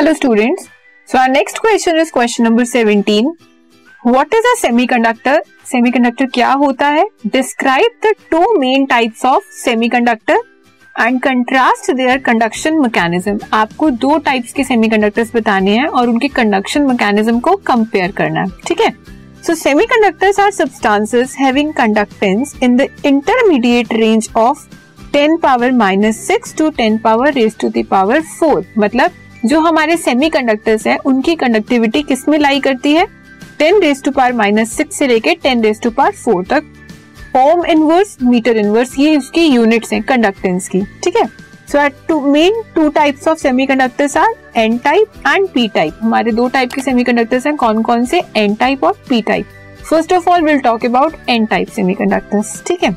Hello students so our next question is question number 17 what is a semiconductor semiconductor क्या होता है? Describe the two main types of semiconductor and contrast their conduction mechanism आपको दो types के semiconductors बताने हैं और उनके कंडक्शन मैकेनिज्म को कंपेयर करना है, ठीक है? So semiconductors are substances having conductance in the intermediate range of 10 power minus six to ten power raise to power four मतलब जो हमारे सेमीकंडक्टर्स हैं, उनकी कंडक्टिविटी किसमें लाई करती है? Ten raise to power minus six से लेके ten raise to power four तक। ओम इनवर्स मीटर इनवर्स ये उसकी यूनिट्स हैं कंडक्टेंस की, ठीक है? So at two main two types of semiconductors are N type and P type हमारे दो टाइप के सेमीकंडक्टर्स हैं कौन कौन से? एन टाइप और P type first of all will talk about N type semiconductors ठीक है?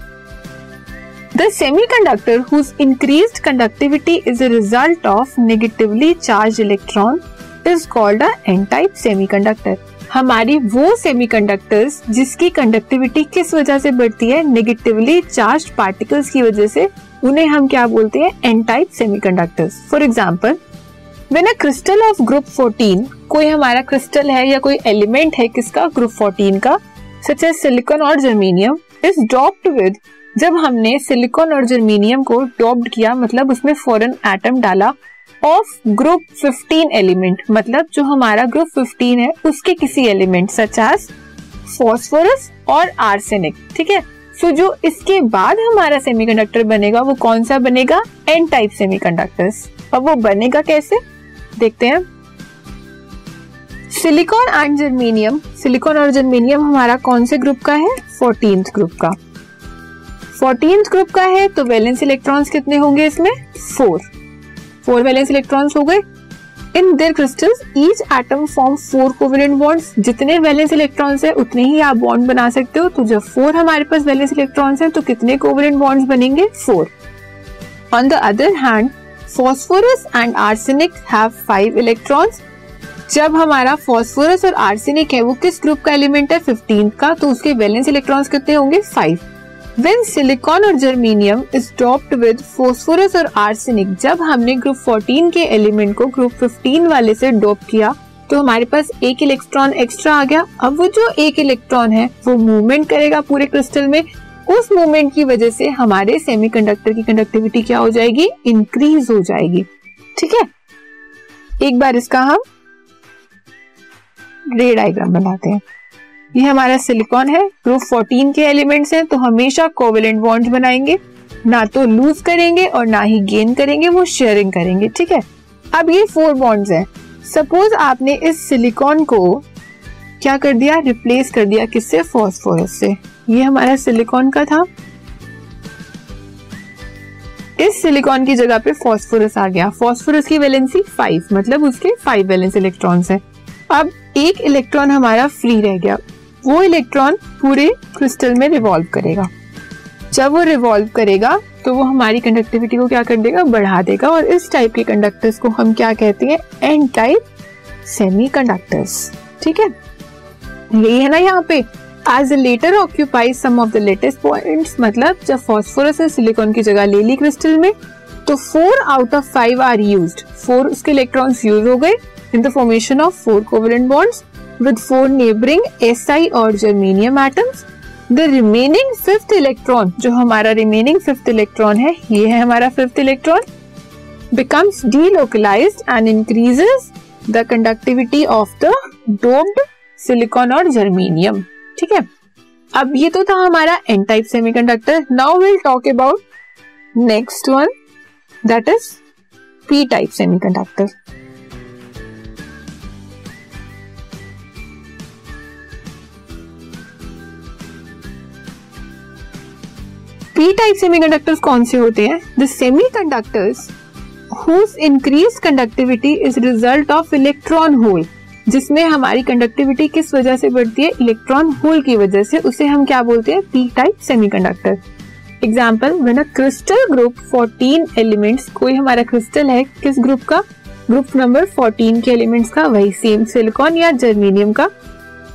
The semiconductor whose increased conductivity is a result of negatively charged electron is called a n-type semiconductor. हमारी वो semiconductors जिसकी conductivity किस वजह से बढ़ती है? नेगेटिवली चार्ज पार्टिकल्स की वजह से उन्हें हम क्या बोलते हैं? N type semiconductors for example when a crystal of group 14 कोई हमारा क्रिस्टल है या कोई एलिमेंट है किसका? ग्रुप 14 का सच एज सिलिकॉन और जर्मीनियम इज़ डॉप्ड विद जब हमने सिलिकॉन और जर्मीनियम को डॉप्ड किया मतलब उसमें फॉरन एटम डाला ऑफ़ ग्रुप 15 एलिमेंट मतलब जो हमारा ग्रुप 15 है, उसके किसी एलिमेंट सच एज फॉस्फोरस और आर्सेनिक ठीक है? सो जो इसके बाद हमारा सेमीकंडक्टर बनेगा, वो कौन सा बनेगा? एन टाइप सेमीकंडक्टर्स अब वो बनेगा कैसे? देखते हैं। सिलिकॉन एंड जर्मीनियम सिलिकॉन और जर्मीनियम हमारा कौन से ग्रुप का है? फोर्टीन ग्रुप का। फोर्टीन ग्रुप का है तो वैलेंस इलेक्ट्रॉन्स कितने होंगे इसमें? फोर फोर वैलेंस इलेक्ट्रॉन्स हो गए। In their crystals each atom form four covalent bonds जितने वैलेंस इलेक्ट्रॉन्स है, उतने ही आप बॉन्ड बना सकते हो। तो जब फोर हमारे पास वैलेंस इलेक्ट्रॉन्स है तो कितने कोवेलेंट बॉन्ड्स बनेंगे? Four on the other hand phosphorus and arsenic have five electrons जब हमारा फॉस्फोरस और आर्सेनिक है, वो किस ग्रुप का एलिमेंट है? फिफ्टीन का। तो उसके वैलेंस इलेक्ट्रॉन्स कितने होंगे? फाइव When silicon और जर्मीनियम is doped with phosphorus और arsenic, जब हमने ग्रुप 14 के एलिमेंट को ग्रुप 15 वाले से डोप किया तो हमारे पास एक इलेक्ट्रॉन एक्स्ट्रा आ गया। अब वो जो एक इलेक्ट्रॉन है, वो मूवमेंट करेगा पूरे क्रिस्टल में। उस मूवमेंट की वजह से हमारे सेमीकंडक्टर की कंडक्टिविटी क्या हो जाएगी? इंक्रीज हो जाएगी। ठीक है? एक बार इसका हम रे डायग्राम बनाते हैं। ये हमारा सिलिकॉन है। ग्रुप 14 के एलिमेंट्स हैं तो हमेशा कोवेलेंट बॉन्ड्स बनाएँगे। ना तो लूज करेंगे और ना ही गेन करेंगे, वो शेयरिंग करेंगे, ठीक है? अब ये फोर बॉन्ड्स हैं। सपोज़ आपने इस सिलिकॉन को क्या कर दिया? रिप्लेस कर दिया किससे? फॉस्फोरस से। ये हमारा सिलिकॉन का था। इस सिलिकॉन की जगह पे फॉस्फोरस आ गया। फॉस्फोरस की वैलेंसी फाइव मतलब उसके फाइव वैलेंस इलेक्ट्रॉन्स हैं। अब एक इलेक्ट्रॉन हमारा फ्री रह गया। वो इलेक्ट्रॉन पूरे क्रिस्टल में रिवॉल्व करेगा। जब वो रिवॉल्व करेगा तो वो हमारी कंडक्टिविटी को क्या कर देगा? बढ़ा देगा और इस टाइप के कंडक्टर्स को हम क्या कहते हैं? एन टाइप सेमी कंडक्टर्स ठीक है? ये है ना यहाँ पे। As a latter occupy some of the lattice points मतलब जब फॉस्फोरस ने सिलिकॉन की जगह ले ली क्रिस्टल में तो four out of five are use four उसके इलेक्ट्रॉन्स यूज़ हो गए in the formation of four covalent bonds with four neighboring Si और germanium atoms. The remaining fifth electron जो हमारा remaining fifth electron है ये है हमारा fifth electron becomes delocalized and increases the conductivity of the doped silicon और germanium ठीक है अब ये तो था हमारा n type semiconductor now we'll talk about next one that is p type semiconductor P type semiconductors कौन से होते हैं? The semiconductors whose increase conductivity is result of electron hole जिसमें हमारी कंडक्टिविटी किस वजह से बढ़ती है? इलेक्ट्रॉन होल की वजह से। उसे हम क्या बोलते हैं? P type semiconductor example when a crystal group 14 elements कोई हमारा क्रिस्टल है किस ग्रुप का? ग्रुप नंबर 14 के एलिमेंट्स का, वही सेम सिलिकॉन या जर्मीनियम का।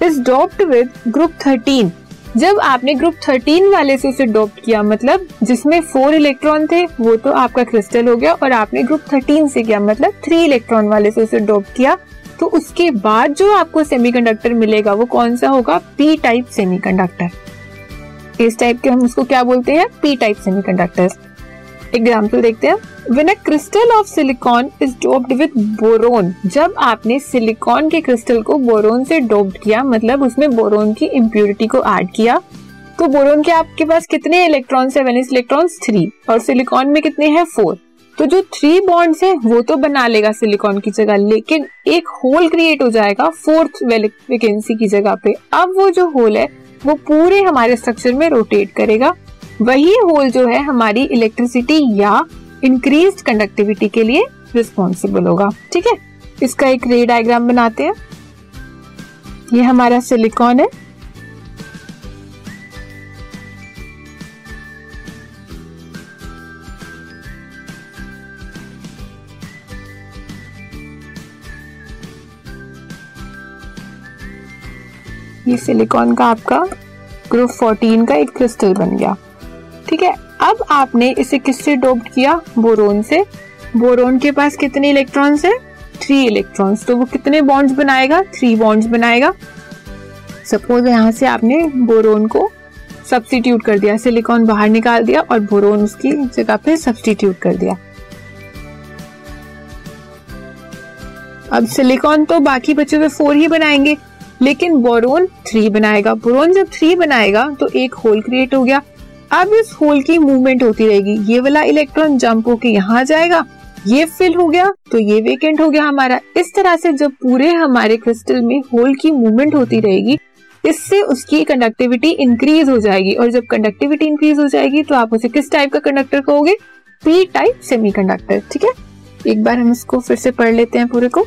इज़ डॉप्ड विद ग्रुप 13 जब आपने ग्रुप 13 वाले से उसे डोप्ट किया मतलब जिसमें फोर इलेक्ट्रॉन थे, वो तो आपका क्रिस्टल हो गया और आपने ग्रुप 13 से किया मतलब थ्री इलेक्ट्रॉन वाले से उसे डोप्ट किया तो उसके बाद जो आपको सेमीकंडक्टर मिलेगा, वो कौन सा होगा? पी टाइप सेमीकंडक्टर इस टाइप के हम उसको क्या बोलते हैं? पी टाइप सेमीकंडक्टर एग्ज़ाम्पल देखते हैं। When a crystal of silicon is doped with boron जब आपने सिलिकॉन के क्रिस्टल को बोरोन से डोप्ड किया मतलब उसमें बोरोन की इम्प्योरिटी को ऐड किया तो बोरोन के आपके पास कितने इलेक्ट्रॉन्स है? वेनिस इलेक्ट्रॉन्स थ्री और सिलिकॉन में कितने हैं? फोर तो जो थ्री बॉन्ड्स है, वो तो बना लेगा सिलिकॉन की जगह, लेकिन एक होल क्रिएट हो जाएगा फोर्थ वैकेंसी की जगह पे। अब वो जो होल है, वो पूरे हमारे स्ट्रक्चर में रोटेट करेगा। वही होल जो है हमारी इलेक्ट्रिसिटी या इंक्रीज कंडक्टिविटी के लिए रिस्पॉन्सिबल होगा। ठीक है? इसका एक रे डायग्राम बनाते हैं। ये हमारा सिलिकॉन है। ये सिलिकॉन का आपका ग्रुप 14 का एक क्रिस्टल बन गया। ठीक है? अब आपने इसे किससे डोप्ड किया? बोरोन से। बोरोन के पास कितने इलेक्ट्रॉन्स है? थ्री इलेक्ट्रॉन्स तो वो कितने बॉन्ड्स बनाएगा? थ्री बॉन्ड्स बनाएगा। सपोज़ यहाँ से आपने बोरोन को सब्सटीट्यूट कर दिया सिलिकॉन बाहर निकाल दिया और बोरोन उसकी जगह पे सब्सटीट्यूट कर दिया। अब सिलिकॉन तो बाकी बचे हुए फोर ही बनाएँगे, लेकिन बोरोन थ्री बनाएगा। बोरोन जब थ्री बनाएगा तो एक होल क्रिएट हो गया। अब इस होल की मूवमेंट होती रहेगी। ये वाला इलेक्ट्रॉन जंप होके यहाँ जाएगा। ये फिल हो गया तो ये वेकेंट हो गया हमारा। इस तरह से जब पूरे हमारे क्रिस्टल में होल की मूवमेंट होती रहेगी इससे उसकी कंडक्टिविटी इंक्रीज हो जाएगी। और जब कंडक्टिविटी इंक्रीज हो जाएगी तो आप उसे किस टाइप का कंडक्टर कहोगे? पी टाइप सेमीकंडक्टर ठीक है? एक बार हम इसको फिर से पढ़ लेते हैं पूरे को।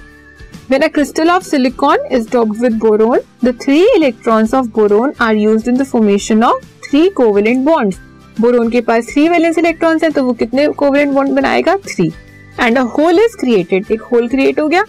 When a crystal of silicon is doped with boron, the three electrons of boron are used in the formation of three covalent bonds. Boron के पास थ्री वैलेंस इलेक्ट्रॉन्स हैं तो वो कितने कोवेलेंट बॉन्ड बनाएगा? Three and a hole is created एक hole create हो गया।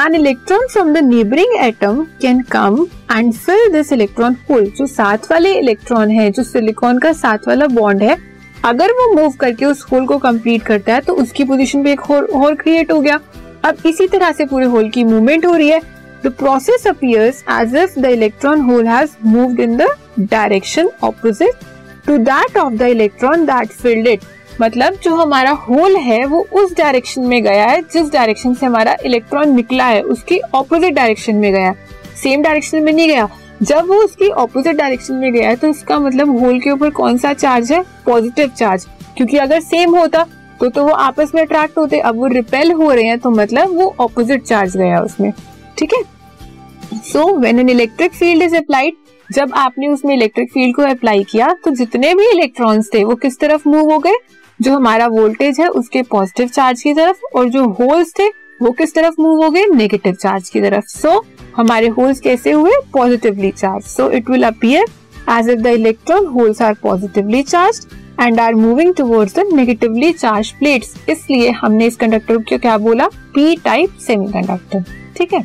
An electron from the neighbouring atom can come and fill this electron hole जो साथ वाले इलेक्ट्रॉन है, जो सिलिकॉन का साथ वाला बॉन्ड है, अगर वो मूव करके उस होल को कंप्लीट करता है तो उसकी पोजीशन पे एक होल क्रिएट हो गया। अब इसी तरह से पूरे होल की मूवमेंट हो रही है। The process appears as if the electron hole has moved in the direction opposite to that of the electron that filled it. मतलब जो हमारा होल है, वो उस डायरेक्शन में गया है, जिस डायरेक्शन से हमारा इलेक्ट्रॉन निकला है, उसकी ऑपोजिट डायरेक्शन में गया सेम डायरेक्शन में नहीं गया। जब वो उसकी ऑपोजिट डायरेक्शन में गया है तो इसका मतलब होल के ऊपर कौन सा चार्ज है? Positive charge. क्योंकि अगर सेम होता तो तो वो आपस में अट्रैक्ट होते। अब वो रिपेल हो रहे हैं तो मतलब वो ऑपोजिट चार्ज गया उसमें। ठीक है? So when an electric field is applied जब आपने उसमें इलेक्ट्रिक फ़ील्ड को अप्लाई किया तो जितने भी इलेक्ट्रॉन्स थे वो किस तरफ़ मूव हो गए? जो हमारा वोल्टेज है उसके पॉजिटिव चार्ज की तरफ़ और जो होल्स थे वो किस तरफ़ मूव हो गए? नेगेटिव चार्ज की तरफ़. सो so, हमारे होल्स कैसे हुए? Positively charge so it will appear as if the electron holes are positively charge and are moving towards the negatively charge plates इसलिए हमने इस कंडक्टर को क्या बोला? पी टाइप सेमीकंडक्टर ठीक है?